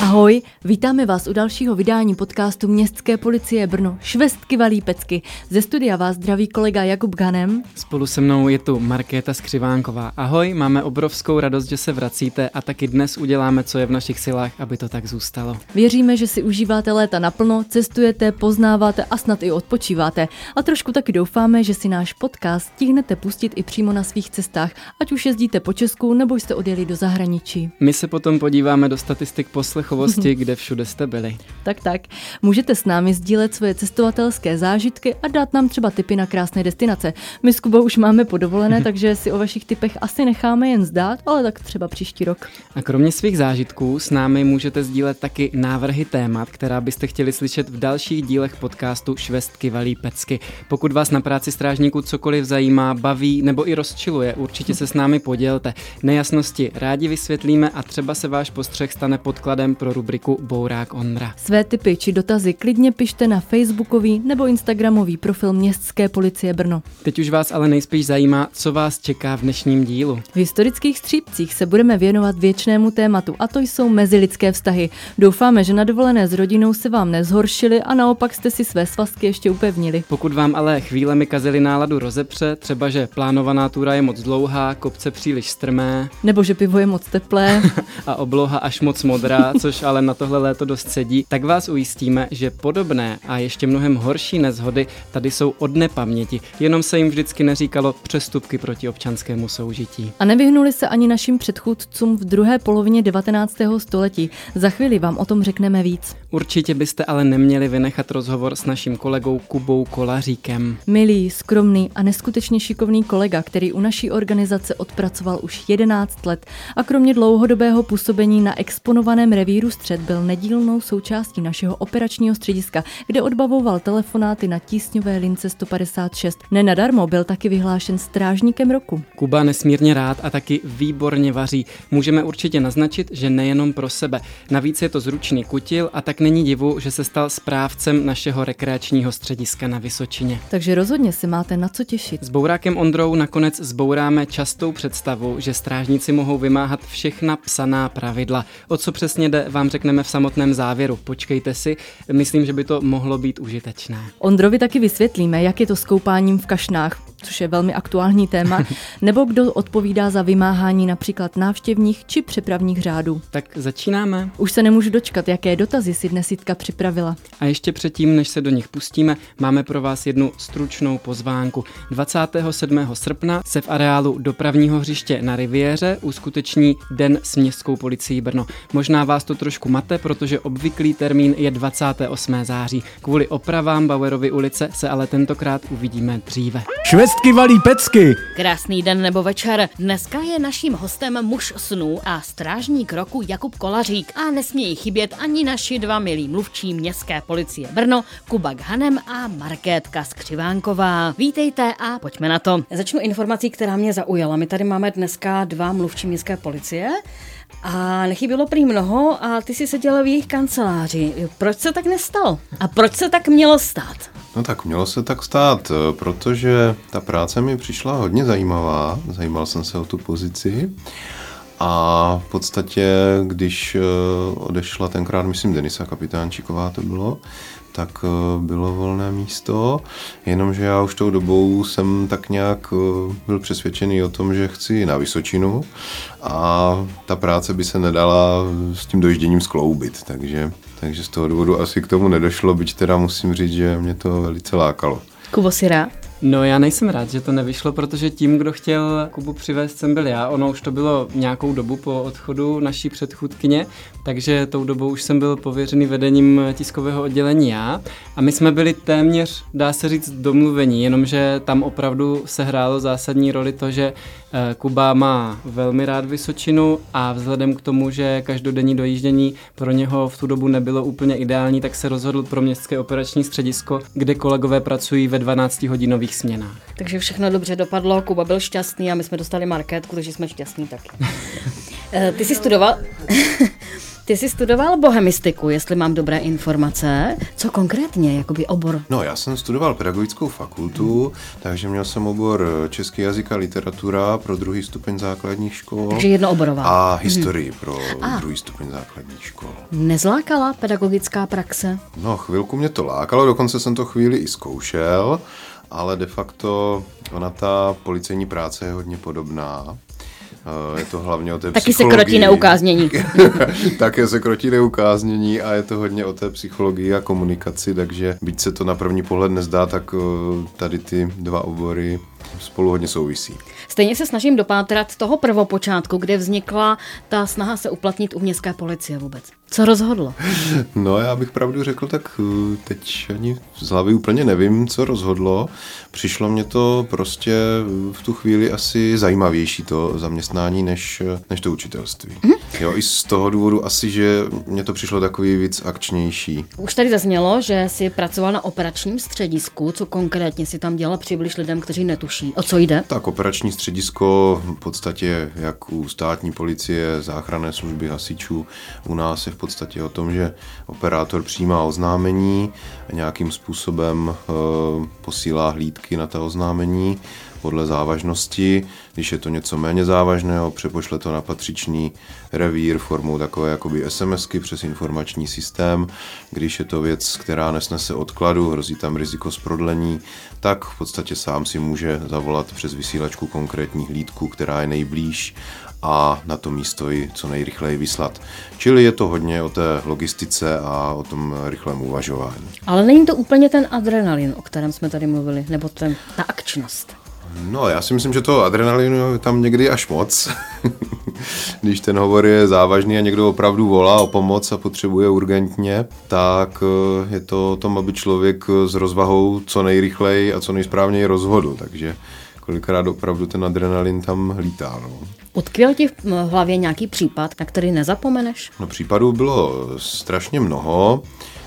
Ahoj, vítáme vás u dalšího vydání podcastu Městské policie Brno Švestky valí pecky. Ze studia vás zdraví kolega Jakub Ganem. Spolu se mnou je tu Markéta Skřivánková. Ahoj, máme obrovskou radost, že se vracíte a taky dnes uděláme, co je v našich silách, aby to tak zůstalo. Věříme, že si užíváte léta naplno, cestujete, poznáváte a snad i odpočíváte. A trošku taky doufáme, že si náš podcast stihnete pustit i přímo na svých cestách, ať už jezdíte po Česku nebo jste odjeli do zahraničí. My se potom podíváme do statistik poslechovosti, kde všude jste byli. Tak tak, můžete s námi sdílet svoje cestovatelské zážitky a dát nám třeba tipy na krásné destinace. My s Kubou už máme podovolené, takže si o vašich typech asi necháme jen zdát, ale tak třeba příští rok. A kromě svých zážitků s námi můžete sdílet taky návrhy témat, která byste chtěli slyšet v dalších dílech podcastu Švestky valí pecky. Pokud vás na práci strážníků cokoliv zajímá, baví nebo i rozčiluje, určitě se s námi podělte. Nejasnosti rádi vysvětlíme a třeba se váš postřeh stane podkladem pro rubriku Bourák Ondra. Své typy či dotazy klidně pište na facebookový nebo instagramový profil Městské policie Brno. Teď už vás ale nejspíš zajímá, co vás čeká v dnešním dílu. V historických střípcích se budeme věnovat věčnému tématu a to jsou mezilidské vztahy. Doufáme, že na dovolené s rodinou se vám nezhoršily a naopak jste si své svazky ještě upevnili. Pokud vám ale chvílemi kazili náladu rozepře, třeba že plánovaná túra je moc dlouhá, kopce příliš strmé Nebo že pivo je moc teplé. a obloha až moc modrá, což ale na tohle léto dost sedí, tak vás ujistíme, že podobné a ještě mnohem horší nezhody tady jsou od nepaměti, jenom se jim vždycky neříkalo přestupky proti občanskému soužití. A nevyhnuli se ani našim předchůdcům v druhé polovině 19. století. Za chvíli vám o tom řekneme víc. Určitě byste ale neměli vynechat rozhovor s naším kolegou Kubou Kolaříkem. Milý, skromný a neskutečně šikovný kolega, který u naší organizace odpracoval už 11 let a kromě dlouhodobého působení na exponovaném revíru Střed byl nedílnou součástí našeho operačního střediska, kde odbavoval telefonáty na tísňové lince 156. Nenadarmo byl taky vyhlášen strážníkem roku. Kuba nesmírně rád a taky výborně vaří. Můžeme určitě naznačit, že nejenom pro sebe. Navíc je to zručný kutil a tak není divu, že se stal správcem našeho rekreačního střediska na Vysočině. Takže rozhodně se máte na co těšit. S Bourákem Ondrou nakonec zbouráme častou představu, že strážníci mohou vymáhat všechna psaná pravidla. O co přesně jde, vám řekneme v samotném závěru. Počkejte si, myslím, že by to mohlo být užitečné. Ondrovi taky vysvětlíme, jak je to s koupáním v kašnách, což je velmi aktuální téma, nebo kdo odpovídá za vymáhání například návštěvních či přepravních řádů. Tak začínáme. Už se nemůžu dočkat, jaké dotazy si dnes Jitka připravila. A ještě předtím, než se do nich pustíme, máme pro vás jednu stručnou pozvánku. 27. srpna se v areálu dopravního hřiště na Riviéře uskuteční Den s městskou policií Brno. Možná vás to trošku mate, protože obvyklý termín je 28. září. Kvůli opravám Bauerovy ulice se ale tentokrát uvidíme dříve. Švestky valí pecky. Krásný den nebo večer. Dneska je naším hostem muž snů a strážník roku Jakub Kolařík a nesmějí chybět ani naši dva milí mluvčí městské policie Brno, Kuba Hanem a Markétka Skřivánková. Vítejte a pojďme na to. Začnu informací, která mě zaujala. My tady máme dneska dva mluvčí městské policie. A nechybělo prý mnoho a ty si seděla v jejich kanceláři. Proč se tak nestalo? A proč se tak mělo stát? No tak mělo se tak stát, eh, protože ta práce mi přišla hodně zajímavá, zajímal jsem se o tu pozici a v podstatě, když eh, odešla tenkrát, myslím, Denisa Kapitánčíková to bylo, tak eh, bylo volné místo, jenomže já už tou dobou jsem tak nějak eh, byl přesvědčený o tom, že chci na Vysočinu a ta práce by se nedala s tím dojížděním skloubit, takže, takže z toho důvodu asi k tomu nedošlo, byť teda musím říct, že mě to velice lákalo. Kubo, si rád? No já nejsem rád, že to nevyšlo, protože tím, kdo chtěl Kubu přivést, jsem byl já. Ono už to bylo nějakou dobu po odchodu naší předchůdkyně, takže tou dobou už jsem byl pověřený vedením tiskového oddělení já. A my jsme byli téměř, dá se říct, domluvení, jenomže tam opravdu se hrálo zásadní roli to, že Kuba má velmi rád Vysočinu a vzhledem k tomu, že každodenní dojíždění pro něho v tu dobu nebylo úplně ideální, tak se rozhodl pro městské operační středisko, kde kolegové pracují ve 12 hodinových směnách. Takže všechno dobře dopadlo, Kuba byl šťastný a my jsme dostali marketku, takže jsme šťastní taky. Eh, Ty jsi studoval... Ty jsi studoval bohemistiku, jestli mám dobré informace. Co konkrétně, jakoby obor? No, já jsem studoval pedagogickou fakultu, takže měl jsem obor český jazyk a literatura pro druhý stupeň základních škol. Takže jednooborová. A historii pro druhý stupeň základních škol. Nezlákala pedagogická praxe? No, chvilku mě to lákalo, dokonce jsem to chvíli i zkoušel, ale de facto ona ta policejní práce je hodně podobná. Je to hlavně o té Taky se krotí neukáznění. Také se krotí neukáznění a je to hodně o té psychologii a komunikaci, takže byť se to na první pohled nezdá, tak eh, tady ty dva obory spolu hodně souvisí. Stejně se snažím dopátrat toho prvopočátku, kde vznikla ta snaha se uplatnit u městské policie vůbec. Co rozhodlo? No já bych pravdu řekl, tak eh, teď ani z hlavy úplně nevím, co rozhodlo. Přišlo mě to prostě eh, v tu chvíli asi zajímavější to zaměstnání než, eh, než to učitelství. Jo, i z toho důvodu asi, že mě to přišlo takový víc akčnější. Už tady zaznělo, že jsi pracoval na operačním středisku. Co konkrétně si tam dělal? Přibliž lidem, kteří netuší. O co jde? Tak operační středisko v podstatě jak u státní policie, záchranné služby hasičů, u nás je v podstatě o tom, že operátor přijímá oznámení, nějakým způsobem e, posílá hlídky na ta oznámení podle závažnosti. Když je to něco méně závažného, přepošle to na patřičný revír formou takové jakoby SMSky přes informační systém. Když je to věc, která nesnese odkladu, hrozí tam riziko z prodlení, tak v podstatě sám si může zavolat přes vysílačku konkrétní hlídku, která je nejblíž a na to místo ji co nejrychleji vyslat. Čili je to hodně o té logistice a o tom rychlém uvažování. Ale není to úplně ten adrenalin, o kterém jsme tady mluvili, nebo ten, ta akčnost. No, já si myslím, že to adrenalinu je tam někdy až moc. Když ten hovor je závažný a někdo opravdu volá o pomoc a potřebuje urgentně, tak eh, je to o tom, aby člověk s rozvahou co nejrychleji a co nejsprávněji rozhodl. Takže kolikrát opravdu ten adrenalin tam lítá. No. Utkvěl ti v hlavě nějaký případ, na který nezapomeneš? No případů bylo strašně mnoho.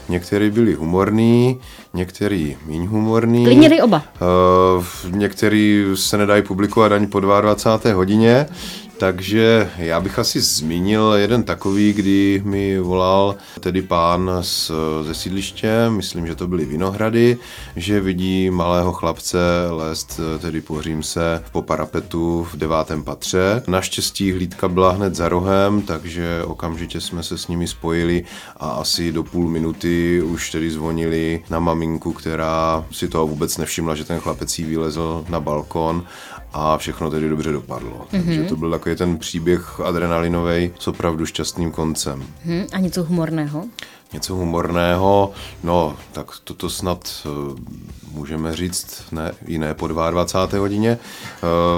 Některý byli humorný, některý méně humorný. Klidně dej oba. Uh, některý se nedají publikovat ani po 22. hodině, takže já bych asi zmínil jeden takový, kdy mi volal tedy pán z, ze sídliště, myslím, že to byly Vinohrady, že vidí malého chlapce lézt tedy po Římse po parapetu v devátém patře. Naštěstí hlídka byla hned za rohem, takže okamžitě jsme se s nimi spojili a asi do půl minuty už tedy zvonili na maminku, která si toho vůbec nevšimla, že ten chlapec jí vylezl na balkon a všechno tedy dobře dopadlo. Mm-hmm. Takže to byl takový ten příběh adrenalinový s opravdu šťastným koncem. Hm, a něco humorného? Něco humorného, no tak toto snad uh, můžeme říct ne, i ne po 22. hodině.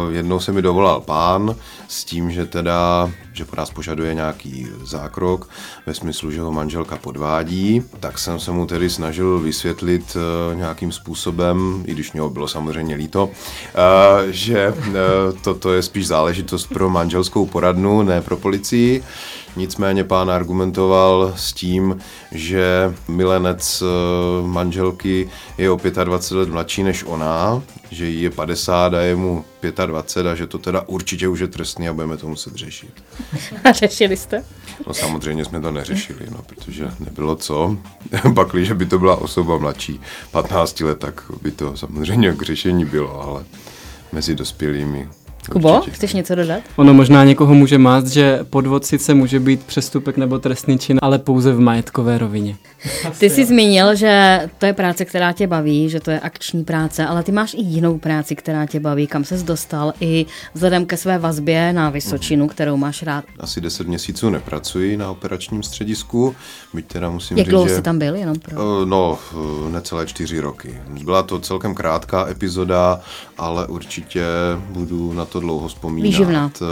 Uh, jednou se mi dovolal pán s tím, že teda, že po nás požaduje nějaký zákrok ve smyslu, že ho manželka podvádí, tak jsem se mu tedy snažil vysvětlit uh, nějakým způsobem, i když mě bylo samozřejmě líto, uh, že toto je spíš záležitost pro manželskou poradnu, ne pro policii. Nicméně pán argumentoval s tím, že milenec manželky je o 25 let mladší než ona, že jí je 50 a je mu 25 a že to teda určitě už je trestný a budeme to muset řešit. A řešili jste? No samozřejmě jsme to neřešili, no, protože nebylo co. Pakli, že by to byla osoba mladší 15 let, tak by to samozřejmě k řešení bylo, ale mezi dospělými Kubo, určitě. chceš něco dodat? Ono možná někoho může mást, že podvod sice může být přestupek nebo trestný čin, ale pouze v majetkové rovině. Ty jsi zmínil, že to je práce, která tě baví, že to je akční práce, ale ty máš i jinou práci, která tě baví, kam ses dostal i vzhledem ke své vazbě na Vysočinu, kterou máš rád. Asi 10 měsíců nepracuji na operačním středisku, byť teda musím Jak říct, dlouho že... jsi tam byl, jenom pro... Eh, No, eh, necelé čtyři roky. Byla to celkem krátká epizoda, ale určitě budu na to dlouho vzpomínat. Výživná. Eh,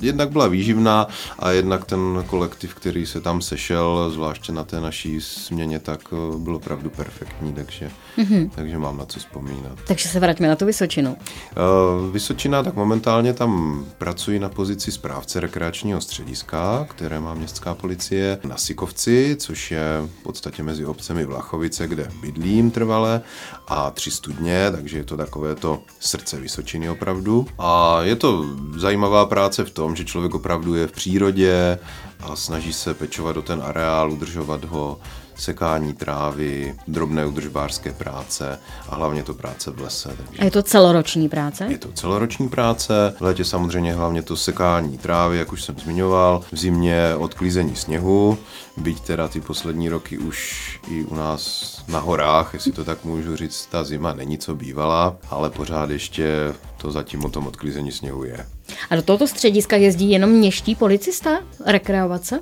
Jednak byla výživná a jednak ten kolektiv, který se tam sešel, zvláště na té naší směně, tak eh, byl opravdu perfektní, takže, mm-hmm. takže mám na co vzpomínat. Takže se vraťme na tu Vysočinu. Eh, Vysočina, tak momentálně tam pracuji na pozici správce rekreačního střediska, které má městská policie na Sikovci, což je v podstatě mezi obcemi Vlachovice, kde bydlím trvale, a tři studně, takže je to takové to srdce Vysočiny opravdu. A A je to zajímavá práce v tom, že člověk opravdu je v přírodě a snaží se pečovat do ten areál, udržovat ho, sekání trávy, drobné udržbářské práce a hlavně to práce v lese. Takže a je to celoroční práce? Je to celoroční práce. V létě samozřejmě hlavně to sekání trávy, jak už jsem zmiňoval. V zimě odklízení sněhu, byť teda ty poslední roky už i u nás na horách, jestli to tak můžu říct, ta zima není co bývala, ale pořád ještě to zatím o tom odklízení sněhu je. A do tohoto střediska jezdí jenom měští policisté rekreovat se?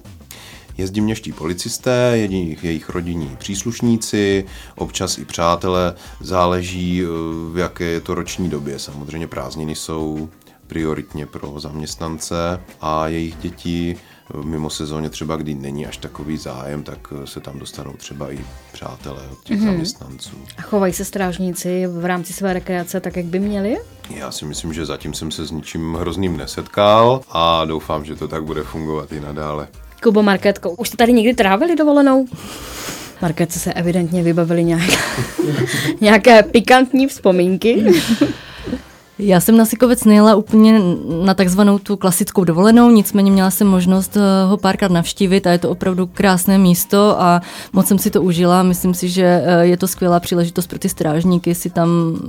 Jezdí měští policisté, jejich, jejich rodinní příslušníci, občas i přátelé, záleží eh, v jaké je to roční době. Samozřejmě prázdniny jsou prioritně pro zaměstnance a jejich děti mimo sezóně třeba, kdy není až takový zájem, tak eh, se tam dostanou třeba i přátelé od těch mm-hmm. zaměstnanců. A chovají se strážníci v rámci své rekreace tak, jak by měli? Já si myslím, že zatím jsem se s ničím hrozným nesetkal a doufám, že to tak bude fungovat i nadále. Kubo Marketko, už jste tady někdy trávili dovolenou? Marketce se evidentně vybavili nějak, nějaké pikantní vzpomínky. Já jsem na Sikovec nejela úplně na takzvanou tu klasickou dovolenou, nicméně měla jsem možnost eh, ho párkrát navštívit a je to opravdu krásné místo a moc jsem si to užila. Myslím si, že eh, je to skvělá příležitost pro ty strážníky si tam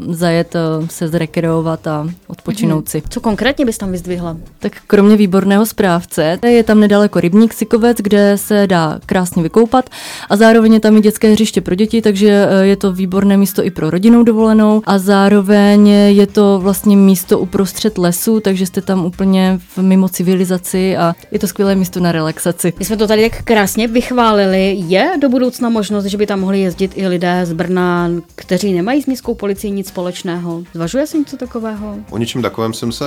zajet, eh, se zrekreovat a odpočinout mm-hmm. si. Co konkrétně bys tam vyzdvihla? Tak kromě výborného správce je tam nedaleko rybník Sikovec, kde se dá krásně vykoupat a zároveň je tam i dětské hřiště pro děti, takže je to výborné místo i pro rodinnou dovolenou a zároveň je to vlastně vlastně místo uprostřed lesu, takže jste tam úplně v mimo civilizaci a je to skvělé místo na relaxaci. My jsme to tady tak krásně vychválili. Je do budoucna možnost, že by tam mohli jezdit i lidé z Brna, kteří nemají s městskou policií nic společného? Zvažuje se něco takového? O něčem takovém jsem se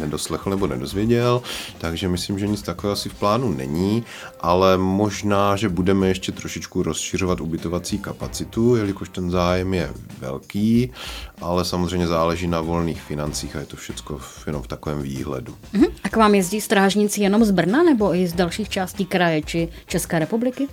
nedoslechl nebo nedozvěděl, takže myslím, že nic takového asi v plánu není, ale možná, že budeme ještě trošičku rozšiřovat ubytovací kapacitu, jelikož ten zájem je velký, ale samozřejmě záleží na volných financích a je to všechno jenom v takovém výhledu. Uh-huh. A k vám jezdí strážníci jenom z Brna nebo i z dalších částí kraje či České republiky?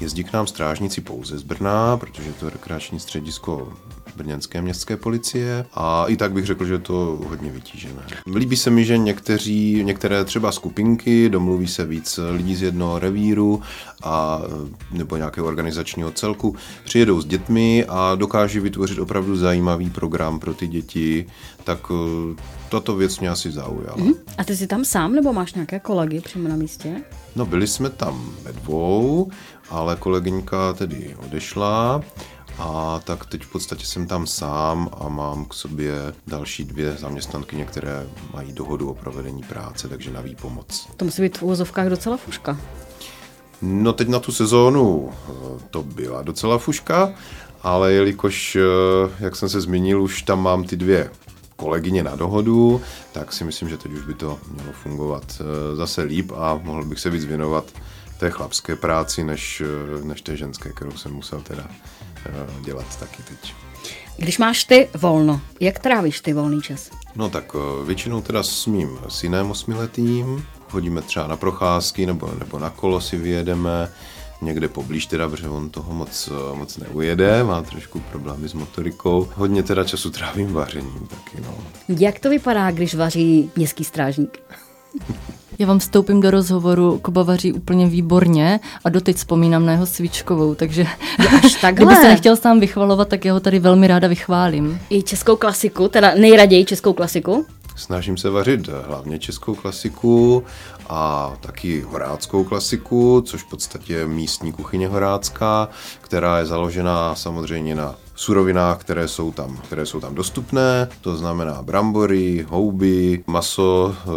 Jezdí k nám strážníci pouze z Brna, protože to je rekreační středisko brněnské městské policie a i tak bych řekl, že je to hodně vytížené. Líbí se mi, že někteří, některé třeba skupinky, domluví se víc lidí z jednoho revíru a nebo nějakého organizačního celku, přijedou s dětmi a dokáží vytvořit opravdu zajímavý program pro ty děti, tak eh, tato věc mě asi zaujala. Mm-hmm. A ty jsi tam sám nebo máš nějaké kolegy přímo na místě? No byli jsme tam ve dvou, ale kolegyňka tedy odešla a tak teď v podstatě jsem tam sám a mám k sobě další dvě zaměstnanky, které mají dohodu o provedení práce, takže na výpomoc. To musí být v úvozovkách docela fuška. No teď na tu sezónu eh, to byla docela fuška, ale jelikož, eh, jak jsem se zmínil, už tam mám ty dvě kolegyně na dohodu, tak si myslím, že teď už by to mělo fungovat eh, zase líp a mohl bych se víc věnovat té chlapské práci, než, než té ženské, kterou jsem musel teda dělat taky teď. Když máš ty volno, jak trávíš ty volný čas? No tak eh, většinou teda s mým synem osmiletým, chodíme třeba na procházky nebo, nebo na kolo si vyjedeme, někde poblíž teda, protože on toho moc, eh, moc neujede, má trošku problémy s motorikou. Hodně teda času trávím vařením taky, no. Jak to vypadá, když vaří městský strážník? Já vám vstoupím do rozhovoru, Kuba vaří úplně výborně a doteď vzpomínám na jeho svíčkovou, takže Až takhle. kdyby se nechtěl sám vychvalovat, tak já ho tady velmi ráda vychválím. I českou klasiku, teda nejraději českou klasiku? Snažím se vařit hlavně českou klasiku a taky horáckou klasiku, což v podstatě je místní kuchyně horácká, která je založená samozřejmě na surovinách, které jsou tam, které jsou tam dostupné, to znamená brambory, houby, maso eh,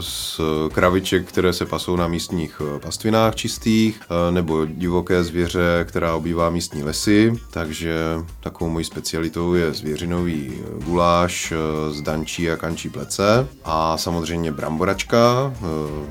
z kraviček, které se pasou na místních eh, pastvinách čistých, eh, nebo divoké zvěře, která obývá místní lesy, takže takovou mojí specialitou je zvěřinový guláš z dančí a kančí plece. A samozřejmě bramboračka,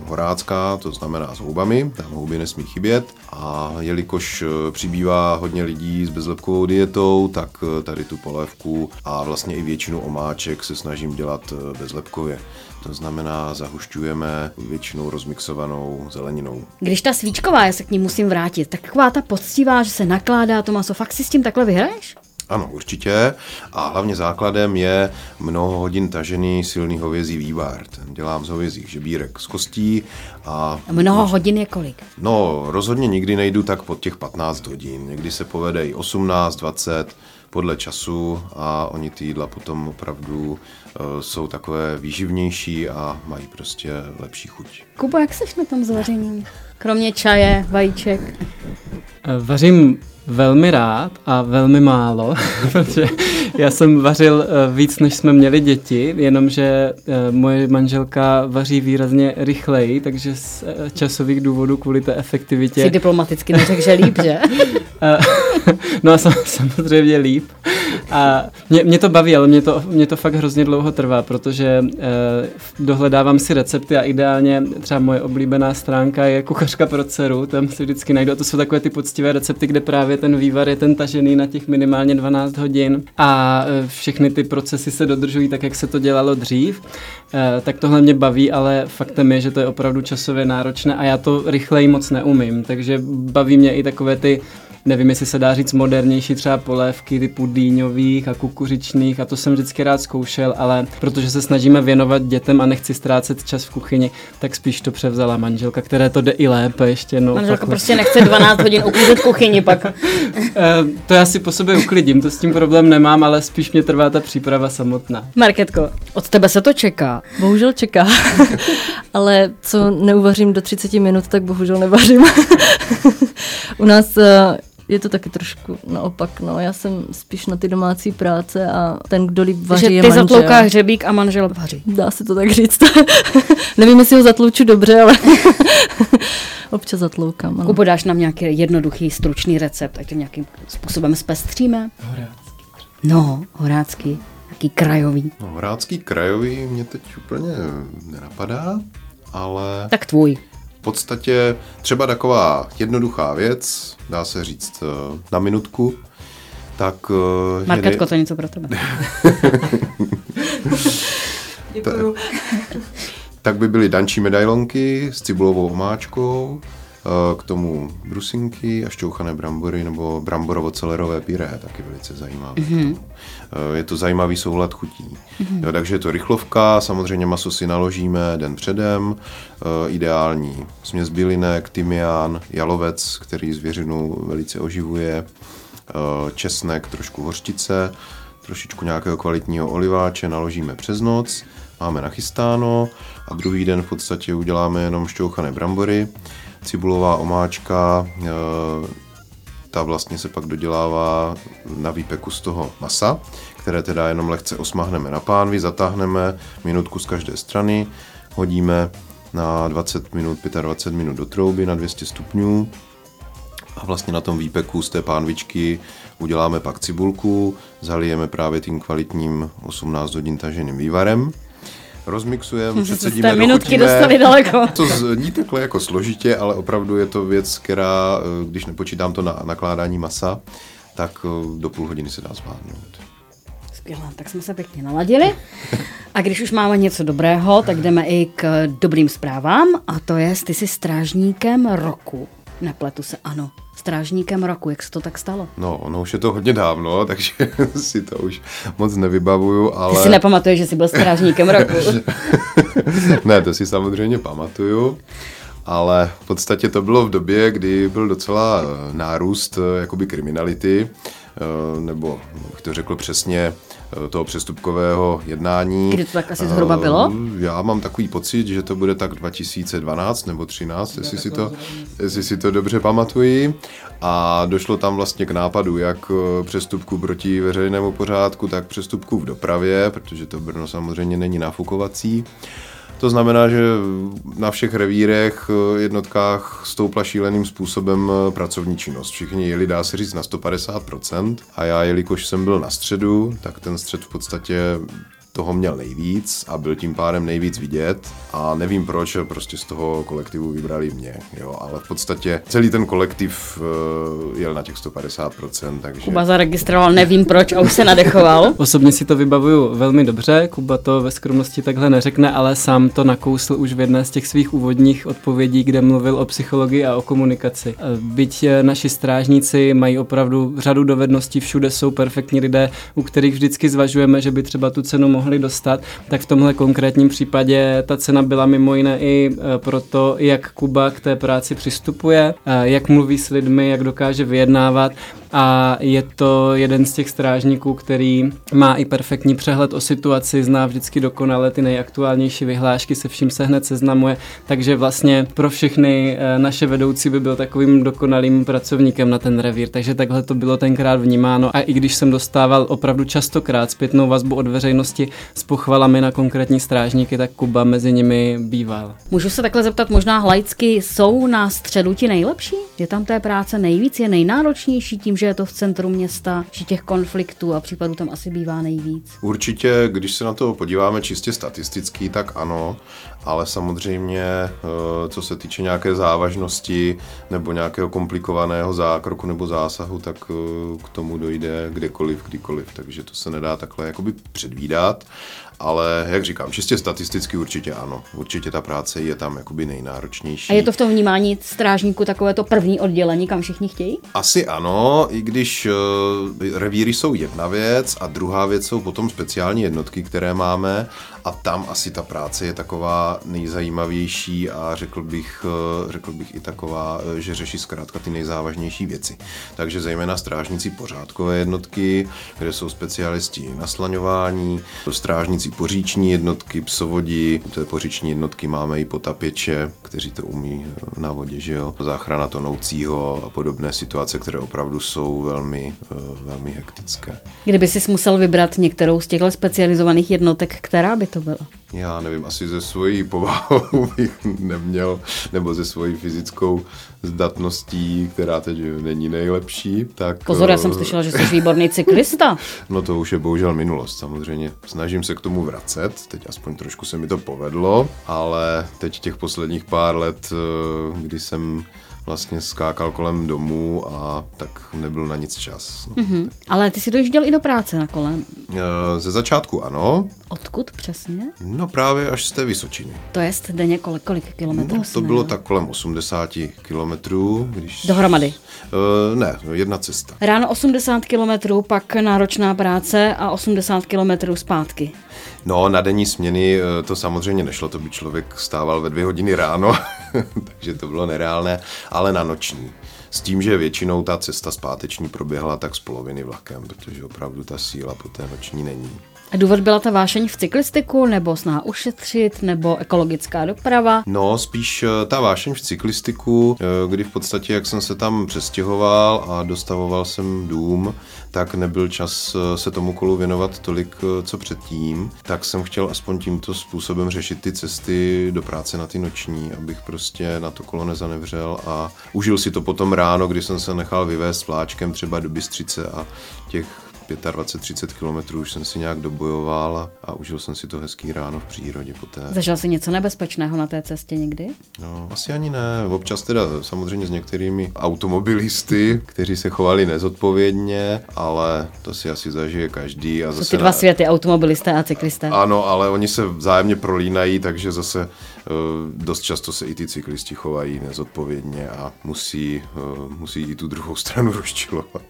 horácká, to znamená s houbami, tam houby nesmí chybět a jelikož přibývá hodně lidí s bezlepkovou dietou, tak eh, tady tu polévku a vlastně i většinu omáček se snažím dělat eh, bezlepkově. To znamená, zahušťujeme většinou rozmixovanou zeleninou. Když ta svíčková, já se k ní musím vrátit, tak taková ta poctivá, že se nakládá to maso, fakt si s tím takhle vyhraješ? Ano, určitě. A hlavně základem je mnoho hodin tažený silný hovězí vývar. Ten dělám z hovězích žebírek z kostí. A Mnoho hodin je kolik? No, rozhodně nikdy nejdu tak pod těch 15 hodin. Někdy se povede i 18, 20 podle času a oni ty jídla potom opravdu uh, jsou takové výživnější a mají prostě lepší chuť. Kubo, jak seš na tom s vařením? Kromě čaje, vajíček. Eh, Vařím velmi rád a velmi málo, protože já jsem vařil eh, víc, než jsme měli děti, jenomže eh, moje manželka vaří výrazně rychleji, takže z eh, časových důvodů kvůli té efektivitě. Si diplomaticky neřekl, že líp, že? No a sam, samozřejmě líp. A mě, mě to baví, ale mě to, mě to fakt hrozně dlouho trvá, protože eh, dohledávám si recepty a ideálně třeba moje oblíbená stránka je kuchařka pro dceru, tam si vždycky najdu a to jsou takové ty poctivé recepty, kde právě ten vývar je ten tažený na těch minimálně 12 hodin a eh, všechny ty procesy se dodržují tak, jak se to dělalo dřív. Eh, tak tohle mě baví, ale faktem je, že to je opravdu časově náročné a já to rychleji moc neumím, takže baví mě i takové ty nevím, jestli se dá říct modernější třeba polévky typu dýňových a kukuřičných a to jsem vždycky rád zkoušel, ale protože se snažíme věnovat dětem a nechci ztrácet čas v kuchyni, tak spíš to převzala manželka, které to jde i lépe ještě. No, Manželka fakt- prostě nechce 12 hodin uklidit kuchyni pak. Eh, to já si po sobě uklidím, to s tím problém nemám, ale spíš mě trvá ta příprava samotná. Marketko, od tebe se to čeká. Bohužel čeká, ale co neuvařím do 30 minut, tak bohužel nevařím. U nás eh, je to taky trošku naopak, no. Já jsem spíš na ty domácí práce a ten, kdo líp vaří, je ty manžel. zatlouká hřebík a manžel vaří. Dá se to tak říct. Nevím, jestli ho zatlouču dobře, ale občas zatloukám. Ano. Kubo, dáš nám nějaký jednoduchý, stručný recept, ať to nějakým způsobem zpestříme? No, horácký, nějaký krajový. No, Horácký krajový mě teď úplně nenapadá, ale Tak tvůj. V podstatě třeba taková jednoduchá věc, dá se říct eh, na minutku, tak... eh, je Marketko, to je něco pro tebe. Děkuju. tak by byly dančí medailonky s cibulovou omáčkou, k tomu brusinky a šťouchané brambory nebo bramborovo-celerové pyré, taky velice zajímavé. Mm-hmm. Je to zajímavý soulad chutí. Mm-hmm. Jo, takže je to rychlovka, samozřejmě maso si naložíme den předem, eh, ideální směs bylinek, tymián, jalovec, který zvěřinu velice oživuje, eh, česnek, trošku hořčice, trošičku nějakého kvalitního oliváče naložíme přes noc, máme nachystáno a druhý den v podstatě uděláme jenom šťouchané brambory, cibulová omáčka, eh, ta vlastně se pak dodělává na výpeku z toho masa, které teda jenom lehce osmahneme na pánvi, zatáhneme minutku z každé strany, hodíme na 20 minut, 25 minut do trouby na 200 stupňů a vlastně na tom výpeku z té pánvičky uděláme pak cibulku, zalijeme právě tím kvalitním 18 hodin taženým vývarem, rozmixujeme, předsedíme, minutky dostali daleko. To zní takhle jako složitě, ale opravdu je to věc, která, eh, když nepočítám to na nakládání masa, tak eh, do půl hodiny se dá zvládnout. Skvělé, tak jsme se pěkně naladili. A když už máme něco dobrého, tak jdeme i k dobrým zprávám. A to je, ty jsi strážníkem roku. Nepletu se, ano. Strážníkem roku, jak se to tak stalo? No, ono už je to hodně dávno, takže si to už moc nevybavuju, Ty ale... si nepamatuješ, že jsi byl strážníkem roku. ne, to si samozřejmě pamatuju, ale v podstatě to bylo v době, kdy byl docela eh, nárůst eh, jakoby kriminality, eh, nebo bych to řekl přesně, toho přestupkového jednání. Kdy to tak asi zhruba bylo? Eh, Já mám takový pocit, že to bude tak 2012 nebo 13, jestli si to, jestli si to dobře pamatuji. A došlo tam vlastně k nápadu jak eh, přestupku proti veřejnému pořádku, tak přestupku v dopravě, protože to Brno samozřejmě není nafukovací. To znamená, že na všech revírech, eh, jednotkách stoupla šíleným způsobem eh, pracovní činnost. Všichni jeli, dá se říct, na 150%. A já, jelikož jsem byl na středu, tak ten střed v podstatě toho měl nejvíc a byl tím pádem nejvíc vidět a nevím proč, prostě z toho kolektivu vybrali mě, jo, ale v podstatě celý ten kolektiv uh, jel na těch 150%, takže... Kuba zaregistroval, nevím proč a už se nadechoval. Osobně si to vybavuju velmi dobře, Kuba to ve skromnosti takhle neřekne, ale sám to nakousl už v jedné z těch svých úvodních odpovědí, kde mluvil o psychologii a o komunikaci. Byť eh, naši strážníci mají opravdu řadu dovedností, všude jsou perfektní lidé, u kterých vždycky zvažujeme, že by třeba tu cenu mohli dostat, tak v tomhle konkrétním případě ta cena byla mimo jiné i eh, proto, jak Kuba k té práci přistupuje, eh, jak mluví s lidmi, jak dokáže vyjednávat a je to jeden z těch strážníků, který má i perfektní přehled o situaci, zná vždycky dokonale ty nejaktuálnější vyhlášky, se vším se hned seznamuje, takže vlastně pro všechny eh, naše vedoucí by byl takovým dokonalým pracovníkem na ten revír, takže takhle to bylo tenkrát vnímáno a i když jsem dostával opravdu častokrát zpětnou vazbu od veřejnosti s pochvalami na konkrétní strážníky, tak Kuba mezi nimi býval. Můžu se takhle zeptat, možná hlajcky jsou na středu ti nejlepší? Je tam té práce nejvíc, je nejnáročnější tím, že je to v centru města, že těch konfliktů a případů tam asi bývá nejvíc? Určitě, když se na to podíváme čistě statisticky, tak ano, ale samozřejmě, eh, co se týče nějaké závažnosti nebo nějakého komplikovaného zákroku nebo zásahu, tak eh, k tomu dojde kdekoliv, kdykoliv, takže to se nedá takhle jakoby předvídat ale jak říkám, čistě statisticky určitě ano. Určitě ta práce je tam jakoby nejnáročnější. A je to v tom vnímání strážníku takové to první oddělení, kam všichni chtějí? Asi ano, i když uh, revíry jsou jedna věc a druhá věc jsou potom speciální jednotky, které máme a tam asi ta práce je taková nejzajímavější a řekl bych, uh, řekl bych i taková, uh, že řeší zkrátka ty nejzávažnější věci. Takže zejména strážníci pořádkové jednotky, kde jsou specialisti na slaňování, strážníci poříční jednotky, psovodi, té poříční jednotky máme i potapěče, kteří to umí na vodě, že jo, záchrana tonoucího a podobné situace, které opravdu jsou velmi, eh, velmi hektické. Kdyby si musel vybrat některou z těchto specializovaných jednotek, která by to byla? Já nevím, asi ze svojí povahou bych neměl, nebo ze svojí fyzickou zdatností, která teď není nejlepší. Tak, Pozor, já jsem eh, slyšela, že jsi výborný cyklista. no to už je bohužel minulost, samozřejmě. Snažím se k tomu vracet, teď aspoň trošku se mi to povedlo, ale teď těch posledních pár let, eh, kdy jsem vlastně skákal kolem domu a tak nebyl na nic čas. No. Mm-hmm. Ale ty si dojížděl i do práce na kolem. Eh, ze začátku ano. Odkud přesně? No právě až z té Vysočiny. To je denně kolik, kolik kilometrů? No, to bylo tak kolem 80 kilometrů. Když... Dohromady? Uh, ne, jedna cesta. Ráno 80 kilometrů, pak náročná práce a 80 kilometrů zpátky. No, na denní směny eh, to samozřejmě nešlo, to by člověk stával ve dvě hodiny ráno, takže to bylo nereálné, ale na noční. S tím, že většinou ta cesta zpáteční proběhla tak z poloviny vlakem, protože opravdu ta síla po té noční není. A důvod byla ta vášeň v cyklistiku, nebo snaha ušetřit, nebo ekologická doprava? No, spíš eh, ta vášeň v cyklistiku, eh, kdy v podstatě, jak jsem se tam přestěhoval a dostavoval jsem dům, tak nebyl čas eh, se tomu kolu věnovat tolik, co předtím, tak jsem chtěl aspoň tímto způsobem řešit ty cesty do práce na ty noční, abych prostě na to kolo nezanevřel a užil si to potom ráno, kdy jsem se nechal vyvést vláčkem třeba do Bystřice a těch 25-30 kilometrů už jsem si nějak dobojoval a, a užil jsem si to hezký ráno v přírodě poté. Zažil jsi něco nebezpečného na té cestě někdy? No, asi ani ne. Občas teda samozřejmě s některými automobilisty, kteří se chovali nezodpovědně, ale to si asi zažije každý. A zase ty dva na... světy, automobilisté a cyklisté. Ano, ale oni se vzájemně prolínají, takže zase uh, dost často se i ty cyklisti chovají nezodpovědně a musí, uh, musí i tu druhou stranu rozčilovat.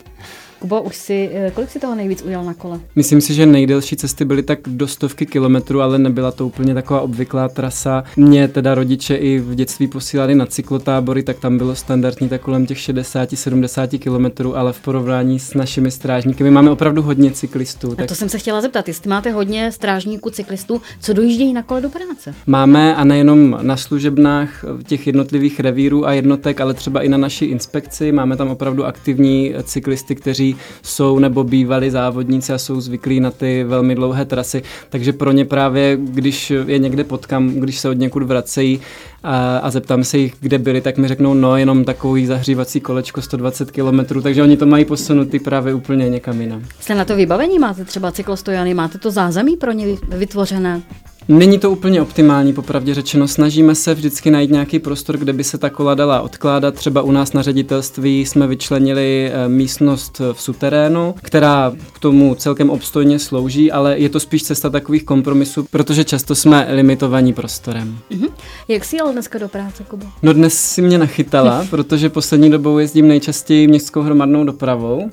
Kubo, už si, eh, kolik si toho nejvíc ujel na kole? Myslím si, že nejdelší cesty byly tak do stovky kilometrů, ale nebyla to úplně taková obvyklá trasa. Mě teda rodiče i v dětství posílali na cyklotábory, tak tam bylo standardní tak kolem těch 60-70 kilometrů, ale v porovnání s našimi strážníky, my máme opravdu hodně cyklistů. A tak... to jsem se chtěla zeptat, jestli máte hodně strážníků, cyklistů, co dojíždějí na kole do práce? Máme a nejenom na služebnách těch jednotlivých revírů a jednotek, ale třeba i na naší inspekci. Máme tam opravdu aktivní cyklisty, kteří jsou nebo bývali závodníci a jsou zvyklí na ty velmi dlouhé trasy. Takže pro ně právě, když je někde potkám, když se od někud vracejí a, a zeptám se jich, kde byli, tak mi řeknou, no jenom takový zahřívací kolečko 120 km, takže oni to mají posunutý právě úplně někam jinam. Jste na to vybavení? Máte třeba cyklostojany, máte to zázemí pro ně vytvořené? Není to úplně optimální, popravdě řečeno. Snažíme se vždycky najít nějaký prostor, kde by se ta kola dala odkládat. Třeba u nás na ředitelství jsme vyčlenili eh, místnost v suterénu, která k tomu celkem obstojně slouží, ale je to spíš cesta takových kompromisů, protože často jsme limitovaní prostorem. Mm-hmm. Jak jsi jel dneska do práce, Kubo? No dnes si mě nachytala, protože poslední dobou jezdím nejčastěji městskou hromadnou dopravou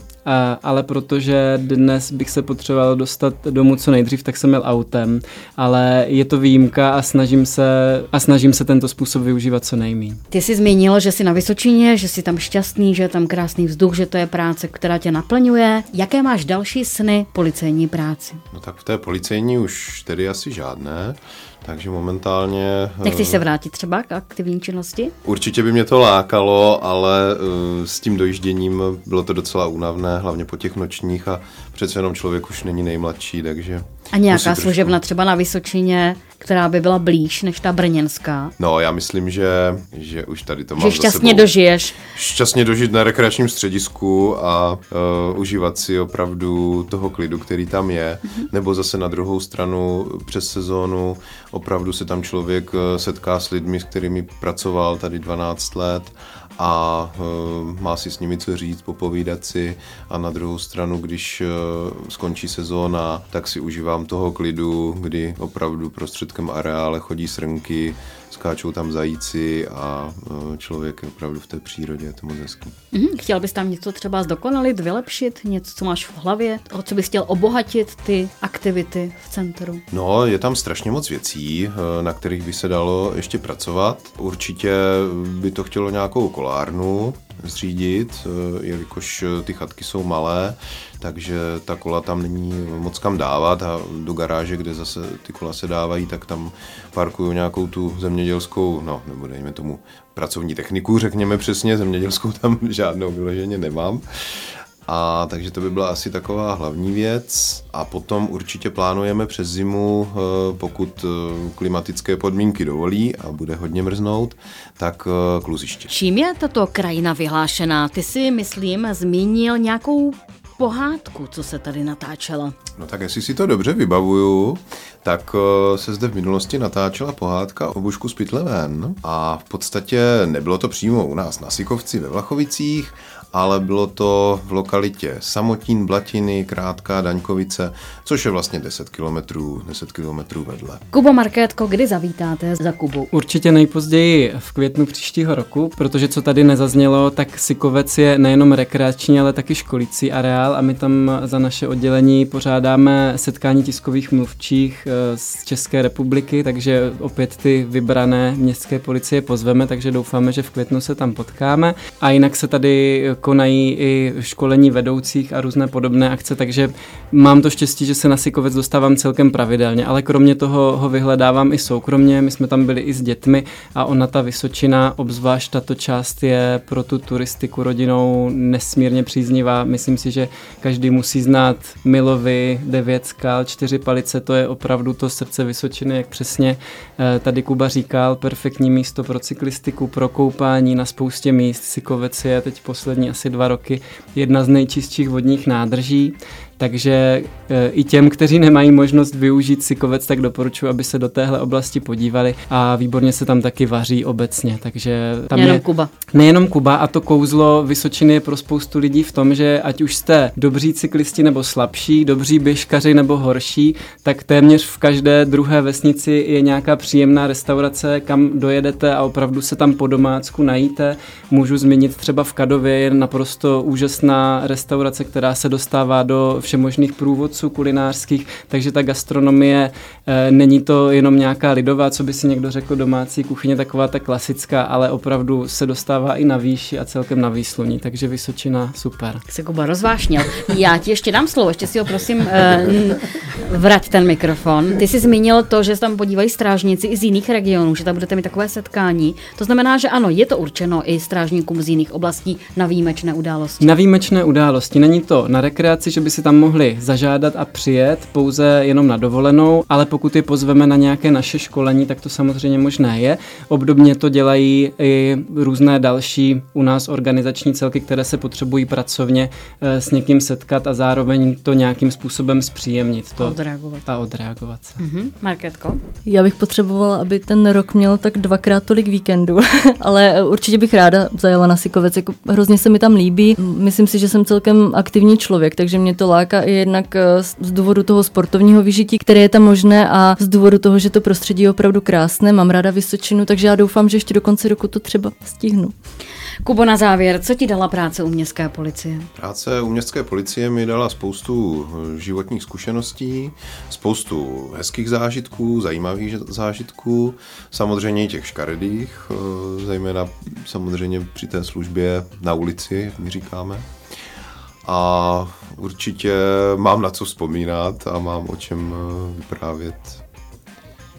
ale protože dnes bych se potřeboval dostat domů co nejdřív, tak jsem měl autem, ale je to výjimka a snažím se, a snažím se tento způsob využívat co nejméně. Ty jsi zmínil, že jsi na Vysočině, že jsi tam šťastný, že je tam krásný vzduch, že to je práce, která tě naplňuje. Jaké máš další sny policejní práci? No tak v té policejní už tedy asi žádné. Takže momentálně... Nechceš se vrátit třeba k aktivní činnosti? Určitě by mě to lákalo, ale uh, s tím dojížděním bylo to docela únavné, hlavně po těch nočních a přece jenom člověk už není nejmladší, takže... A nějaká služebna třeba na Vysočině, která by byla blíž než ta brněnská? No, já myslím, že, že už tady to že mám šťastně dožiješ. Šťastně dožít na rekreačním středisku a uh, užívat si opravdu toho klidu, který tam je. Mm-hmm. Nebo zase na druhou stranu přes sezónu opravdu se tam člověk setká s lidmi, s kterými pracoval tady 12 let a uh, má si s nimi co říct, popovídat si. A na druhou stranu, když uh, skončí sezóna, tak si užívám toho klidu, kdy opravdu prostředkem areále chodí srnky, skáčou tam zajíci a uh, člověk je opravdu v té přírodě, je to moc hezký. Mm-hmm. Chtěl bys tam něco třeba zdokonalit, vylepšit, něco, co máš v hlavě, o co bys chtěl obohatit ty aktivity v centru? No, je tam strašně moc věcí, na kterých by se dalo ještě pracovat. Určitě by to chtělo nějakou kolárnu zřídit, eh, jelikož ty chatky jsou malé, takže ta kola tam není moc kam dávat a do garáže, kde zase ty kola se dávají, tak tam parkuju nějakou tu zemědělskou, no nebo dejme tomu pracovní techniku, řekněme přesně, zemědělskou tam žádnou vyloženě nemám. A takže to by byla asi taková hlavní věc. A potom určitě plánujeme přes zimu, eh, pokud eh, klimatické podmínky dovolí a bude hodně mrznout, tak eh, kluziště. Čím je tato krajina vyhlášená? Ty si, myslím, zmínil nějakou pohádku, co se tady natáčela. No tak jestli si to dobře vybavuju, tak se zde v minulosti natáčela pohádka o Bušku z Pytleven a v podstatě nebylo to přímo u nás na Sikovci ve Vlachovicích, ale bylo to v lokalitě Samotín, Blatiny, Krátká, Daňkovice, což je vlastně 10 kilometrů 10 kilometrů vedle. Kubo Markétko, kdy zavítáte za Kubu? Určitě nejpozději v květnu příštího roku, protože co tady nezaznělo, tak Sikovec je nejenom rekreační, ale taky školící areál a my tam za naše oddělení pořádáme setkání tiskových mluvčích eh, z České republiky, takže opět ty vybrané městské policie pozveme, takže doufáme, že v květnu se tam potkáme. A jinak se tady konají i školení vedoucích a různé podobné akce, takže mám to štěstí, že se na Sikovec dostávám celkem pravidelně, ale kromě toho ho vyhledávám i soukromně, my jsme tam byli i s dětmi a ona ta Vysočina, obzvlášť tato část je pro tu turistiku rodinou nesmírně příznivá. Myslím si, že každý musí znát Milovy, Devět skal, Čtyři palice, to je opravdu to srdce Vysočiny, jak přesně eh, tady Kuba říkal, perfektní místo pro cyklistiku, pro koupání na spoustě míst. Sikovec je teď poslední asi dva roky jedna z nejčistších vodních nádrží takže e, i těm, kteří nemají možnost využít Sikovec, tak doporučuji, aby se do téhle oblasti podívali a výborně se tam taky vaří obecně. Takže tam nejenom je, Kuba. Nejenom Kuba a to kouzlo Vysočiny je pro spoustu lidí v tom, že ať už jste dobří cyklisti nebo slabší, dobří běžkaři nebo horší, tak téměř v každé druhé vesnici je nějaká příjemná restaurace, kam dojedete a opravdu se tam po domácku najíte. Můžu zmínit třeba v Kadově je naprosto úžasná restaurace, která se dostává do všemožných průvodců kulinářských, takže ta gastronomie e, není to jenom nějaká lidová, co by si někdo řekl domácí kuchyně, taková ta klasická, ale opravdu se dostává i na výši a celkem na výsluní, takže Vysočina super. Se Kuba rozvášnil. Já ti ještě dám slovo, ještě si ho prosím e, vrať ten mikrofon. Ty jsi zmínil to, že se tam podívají strážníci i z jiných regionů, že tam budete mít takové setkání. To znamená, že ano, je to určeno i strážníkům z jiných oblastí na výjimečné události. Na výjimečné události. Není to na rekreaci, že by si tam mohli zažádat a přijet pouze jenom na dovolenou, ale pokud je pozveme na nějaké naše školení, tak to samozřejmě možné je. Obdobně to dělají i různé další u nás organizační celky, které se potřebují pracovně eh, s někým setkat a zároveň to nějakým způsobem zpříjemnit. To odreagovat. A odreagovat se. Mm-hmm. Marketko? Já bych potřebovala, aby ten rok měl tak dvakrát tolik víkendů, ale určitě bych ráda zajela na Sikovec. Jako hrozně se mi tam líbí. Myslím si, že jsem celkem aktivní člověk, takže mě to láká i jednak eh, z důvodu toho sportovního vyžití, které je tam možné a z důvodu toho, že to prostředí je opravdu krásné. Mám ráda Vysočinu, takže já doufám, že ještě do konce roku to třeba stihnu. Kubo, na závěr, co ti dala práce u městské policie? Práce u městské policie mi dala spoustu eh, životních zkušeností, spoustu hezkých zážitků, zajímavých zážitků, samozřejmě i těch škaredých, eh, zejména samozřejmě při té službě na ulici, jak my říkáme. A určitě mám na co vzpomínat a mám o čem eh, vyprávět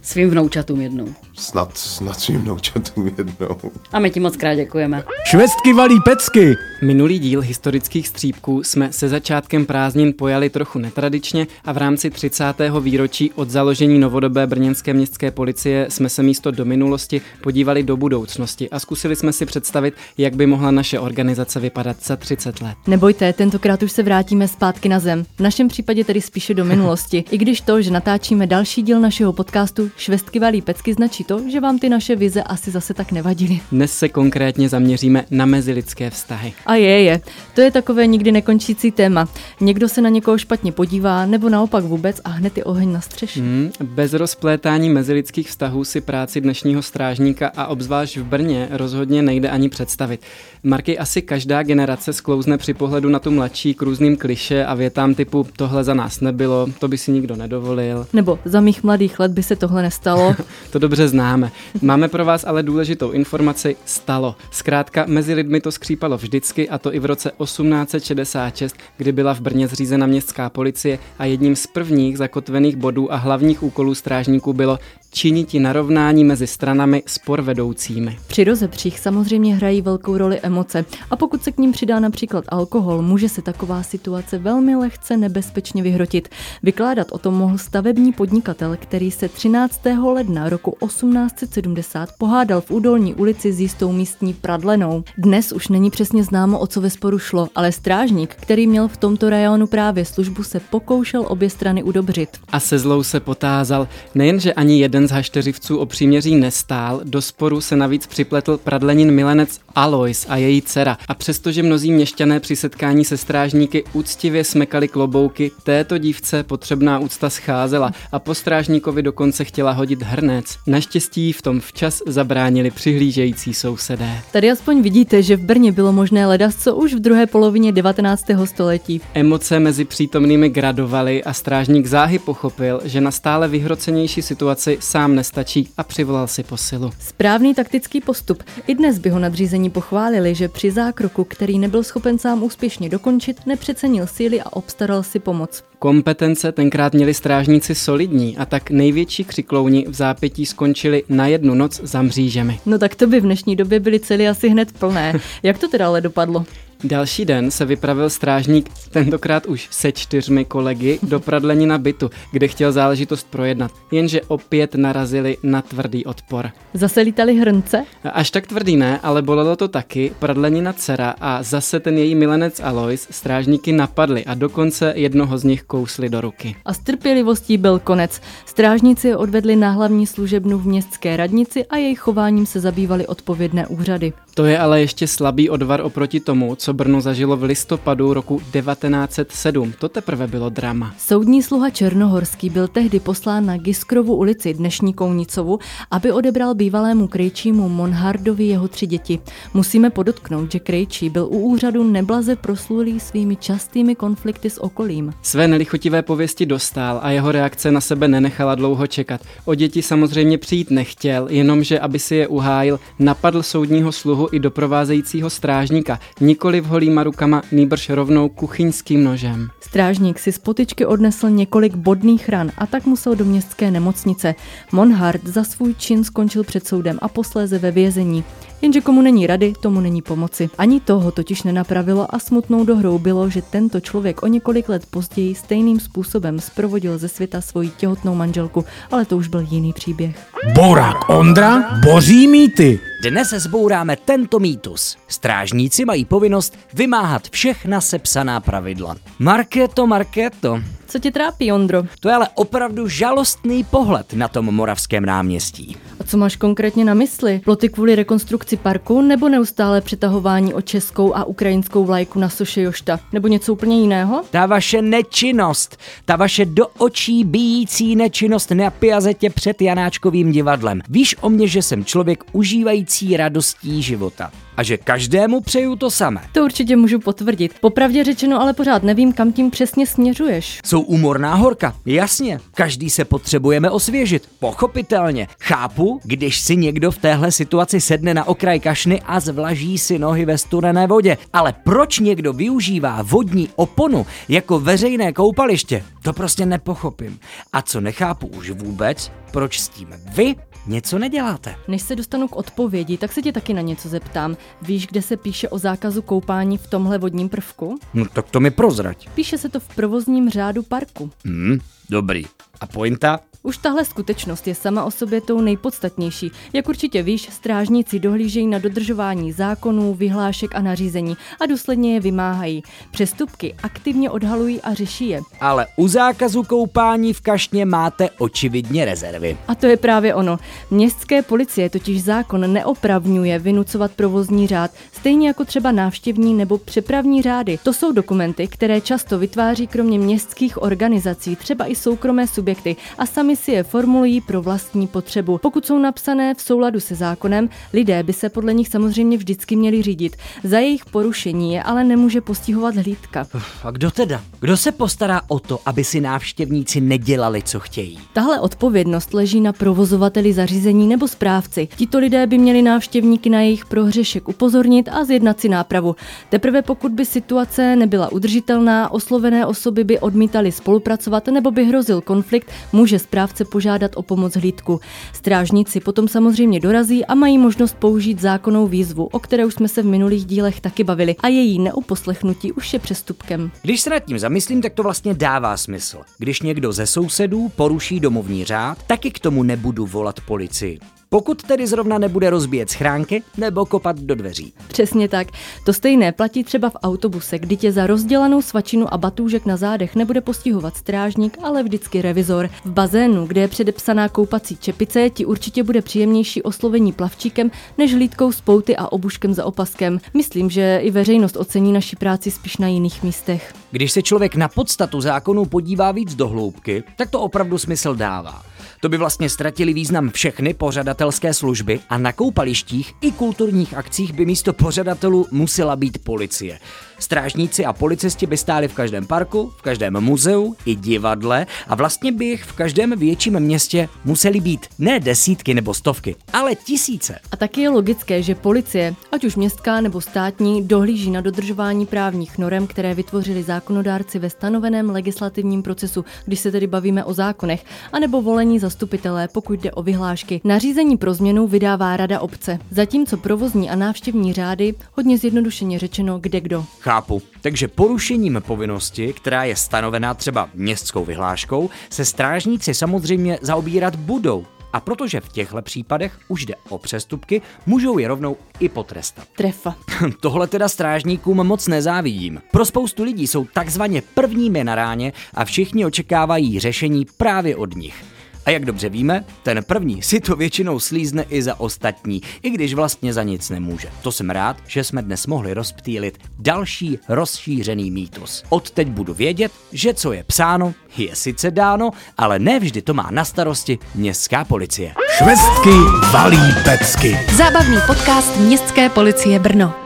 svým vnoučatům jednou. Snad, snad svým vnoučatům jednou. A my ti moc krát děkujeme. Švestky valí pecky. Minulý díl historických střípků jsme se začátkem prázdnin pojali trochu netradičně a v rámci 30. výročí od založení novodobé brněnské městské policie jsme se místo do minulosti podívali do budoucnosti a zkusili jsme si představit, jak by mohla naše organizace vypadat za 30 let. Nebojte, tentokrát už se vrátíme zpátky na zem. V našem případě tedy spíše do minulosti. I když to, že natáčíme další díl našeho podcastu Švestky valí pecky, značí to, že vám ty naše vize asi zase tak nevadily. Dnes se konkrétně zaměříme na mezilidské vztahy. A je, je. To je takové nikdy nekončící téma. Někdo se na někoho špatně podívá, nebo naopak vůbec a hned je oheň na střeše. Hmm, bez rozplétání mezilidských vztahů si práci dnešního strážníka a obzvlášť v Brně rozhodně nejde ani představit. Marky asi každá generace sklouzne při pohledu na tu mladší k různým kliše a větám typu tohle za nás nebylo, to by si nikdo nedovolil. Nebo za mých mladých let by se tohle nestalo. to dobře známe. Máme pro vás ale důležitou informaci stalo. Zkrátka mezi lidmi to skřípalo vždycky a to i v roce 1866, kdy byla v Brně zřízena městská policie a jedním z prvních zakotvených bodů a hlavních úkolů strážníků bylo činiti narovnání mezi stranami spor vedoucími. Při rozepřích samozřejmě hrají velkou roli emoce a pokud se k ním přidá například alkohol, může se taková situace velmi lehce nebezpečně vyhrotit. Vykládat o tom mohl stavební podnikatel, který se 13. ledna roku 1870 pohádal v údolní ulici s jistou místní pradlenou. Dnes už není přesně známo, o co ve sporu šlo, ale strážník, který měl v tomto rajonu právě službu, se pokoušel obě strany udobřit. A se zlou se potázal, nejenže ani jeden jeden z hašteřivců o příměří nestál, do sporu se navíc připletl pradlenin milenec Alois a její dcera. A přestože mnozí měšťané při setkání se strážníky úctivě smekali klobouky, této dívce potřebná úcta scházela a po strážníkovi dokonce chtěla hodit hrnec. Naštěstí v tom včas zabránili přihlížející sousedé. Tady aspoň vidíte, že v Brně bylo možné ledat co už v druhé polovině 19. století. Emoce mezi přítomnými gradovaly a strážník záhy pochopil, že na stále vyhrocenější situaci sám nestačí a přivolal si posilu. Správný taktický postup. I dnes by ho nadřízení pochválili, že při zákroku, který nebyl schopen sám úspěšně dokončit, nepřecenil síly a obstaral si pomoc. Kompetence tenkrát měli strážníci solidní a tak největší křiklouni v zápětí skončili na jednu noc za mřížemi. No tak to by v dnešní době byly celý asi hned plné. Jak to teda ale dopadlo? Další den se vypravil strážník, tentokrát už se čtyřmi kolegy, do pradlenina bytu, kde chtěl záležitost projednat, jenže opět narazili na tvrdý odpor. Zase lítali hrnce? Až tak tvrdý ne, ale bolelo to taky, pradlenina dcera a zase ten její milenec Alois strážníky napadli a dokonce jednoho z nich kousli do ruky. A s trpělivostí byl konec. Strážníci je odvedli na hlavní služebnu v městské radnici a jejich chováním se zabývali odpovědné úřady. To je ale ještě slabý odvar oproti tomu, co Brno zažilo v listopadu roku 1907. To teprve bylo drama. Soudní sluha Černohorský byl tehdy poslán na Giskrovu ulici, dnešní Kounicovu, aby odebral bývalému krejčímu Monhardovi jeho tři děti. Musíme podotknout, že krejčí byl u úřadu neblaze proslulý svými častými konflikty s okolím. Své nelichotivé pověsti dostal a jeho reakce na sebe nenechala dlouho čekat. O děti samozřejmě přijít nechtěl, jenomže aby si je uhájil, napadl soudního sluhu i doprovázejícího strážníka, nikoli v holýma rukama, nýbrž rovnou kuchyňským nožem. Strážník si z potyčky odnesl několik bodných ran a tak musel do městské nemocnice. Monhard za svůj čin skončil před soudem a posléze ve vězení. Jenže komu není rady, tomu není pomoci. Ani toho totiž nenapravilo a smutnou dohrou bylo, že tento člověk o několik let později stejným způsobem sprovodil ze světa svoji těhotnou manželku, ale to už byl jiný příběh. Borák Ondra boří mýty. Dnes zbouráme tento mýtus. Strážníci mají povinnost vymáhat všechna sepsaná pravidla. Marketo, Marketo, Co tě trápí, Ondro? to je ale opravdu žalostný pohled na tom moravském náměstí. A co máš konkrétně na mysli? Ploty kvůli rekonstrukci parku nebo neustále přetahování o českou a ukrajinskou vlajku na soše Jošta? Nebo něco úplně jiného? Ta vaše nečinnost, ta vaše do očí bíjící nečinnost napjaze tě před Janáčkovým divadlem. Víš o mně, že jsem člověk užívající radostí života. A že každému přeju to samé. To určitě můžu potvrdit. Popravdě řečeno, ale pořád nevím, kam tím přesně směřuješ. Jsou úmorná horka, jasně. Každý se potřebujeme osvěžit, pochopitelně. Chápu, když si někdo v téhle situaci sedne na okraj kašny a zvlaží si nohy ve studené vodě. Ale proč někdo využívá vodní oponu jako veřejné koupaliště, to prostě nepochopím. A co nechápu už vůbec, proč s tím vy něco neděláte. Než se dostanu k odpovědi, tak se tě taky na něco zeptám. Víš, kde se píše o zákazu koupání v tomhle vodním prvku? No tak to mi prozrať. Píše se to v provozním řádu parku. Hm, dobrý. A pointa? Už tahle skutečnost je sama o sobě tou nejpodstatnější. Jak určitě víš, strážníci dohlížejí na dodržování zákonů, vyhlášek a nařízení a důsledně je vymáhají. Přestupky aktivně odhalují a řeší je. Ale u zákazu koupání v kašně máte očividně rezervy. A to je právě ono. Městské policie totiž zákon neopravňuje vynucovat provozní řád, stejně jako třeba návštěvní nebo přepravní řády. To jsou dokumenty, které často vytváří kromě městských organizací třeba i soukromé subjekty a sami si je formulují pro vlastní potřebu. Pokud jsou napsané v souladu se zákonem, lidé by se podle nich samozřejmě vždycky měli řídit. Za jejich porušení je ale nemůže postihovat hlídka. A kdo teda? Kdo se postará o to, aby si návštěvníci nedělali, co chtějí? Tahle odpovědnost leží na provozovateli zařízení nebo správci. Tito lidé by měli návštěvníky na jejich prohřešek upozornit a zjednat si nápravu. Teprve pokud by situace nebyla udržitelná, oslovené osoby by odmítali spolupracovat nebo by hrozil konflikt, může správce požádat o pomoc hlídku. Strážníci potom samozřejmě dorazí a mají možnost použít zákonnou výzvu, o které už jsme se v minulých dílech taky bavili, a její neuposlechnutí už je přestupkem. Když se nad tím zamyslím, tak to vlastně dává smysl. Když někdo ze sousedů poruší domovní řád, taky k tomu nebudu volat policii. Pokud tedy zrovna nebude rozbíjet schránky nebo kopat do dveří. Přesně tak. To stejné platí třeba v autobuse, kdy tě za rozdělanou svačinu a batůžek na zádech nebude postihovat strážník, ale vždycky revizor. V bazénu, kde je předepsaná koupací čepice, ti určitě bude příjemnější oslovení plavčíkem než hlídkou z pouty a obuškem za opaskem. Myslím, že i veřejnost ocení naši práci spíš na jiných místech. Když se člověk na podstatu zákonů podívá víc do hloubky, tak to opravdu smysl dává. To by vlastně ztratili význam všechny pořadatelské služby a na koupalištích i kulturních akcích by místo pořadatelů musela být policie. Strážníci a policisti by stáli v každém parku, v každém muzeu i divadle a vlastně by jich v každém větším městě museli být ne desítky nebo stovky, ale tisíce. A taky je logické, že policie, ať už městská nebo státní, dohlíží na dodržování právních norem, které vytvořili zákonodárci ve stanoveném legislativním procesu, když se tedy bavíme o zákonech, anebo volení zastupitelé, pokud jde o vyhlášky. Nařízení pro změnu vydává Rada obce, zatímco provozní a návštěvní řády, hodně zjednodušeně řečeno, kde kdo. Chápu. Takže porušením povinnosti, která je stanovená třeba městskou vyhláškou, se strážníci samozřejmě zaobírat budou. A protože v těchto případech už jde o přestupky, můžou je rovnou i potrestat. Trefa. Tohle teda strážníkům moc nezávidím. Pro spoustu lidí jsou takzvaně prvními na ráně a všichni očekávají řešení právě od nich. A jak dobře víme, ten první si to většinou slízne i za ostatní, i když vlastně za nic nemůže. To jsem rád, že jsme dnes mohli rozptýlit další rozšířený mýtus. Odteď budu vědět, že co je psáno, je sice dáno, ale nevždy to má na starosti městská policie. Švestky valí pecky. Zábavný podcast Městské policie Brno.